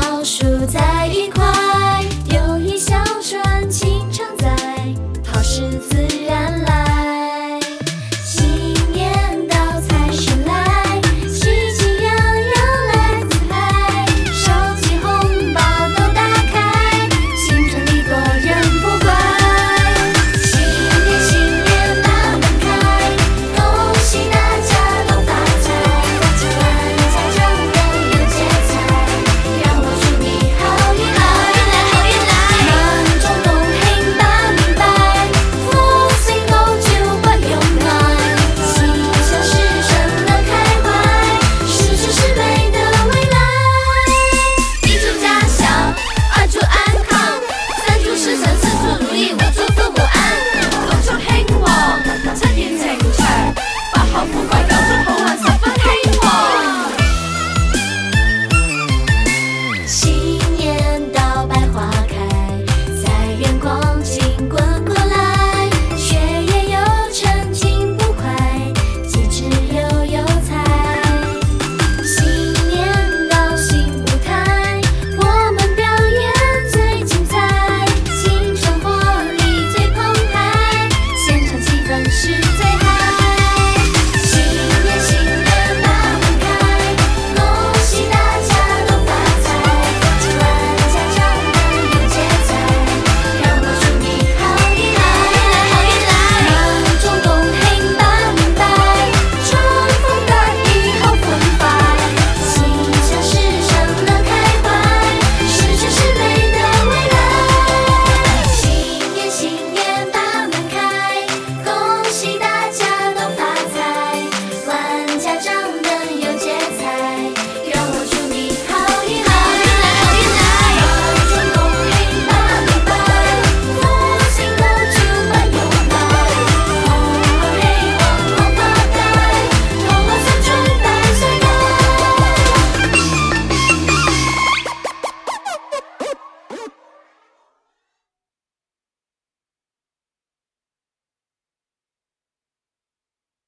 老鼠在一块友谊小船情常在好事自然来。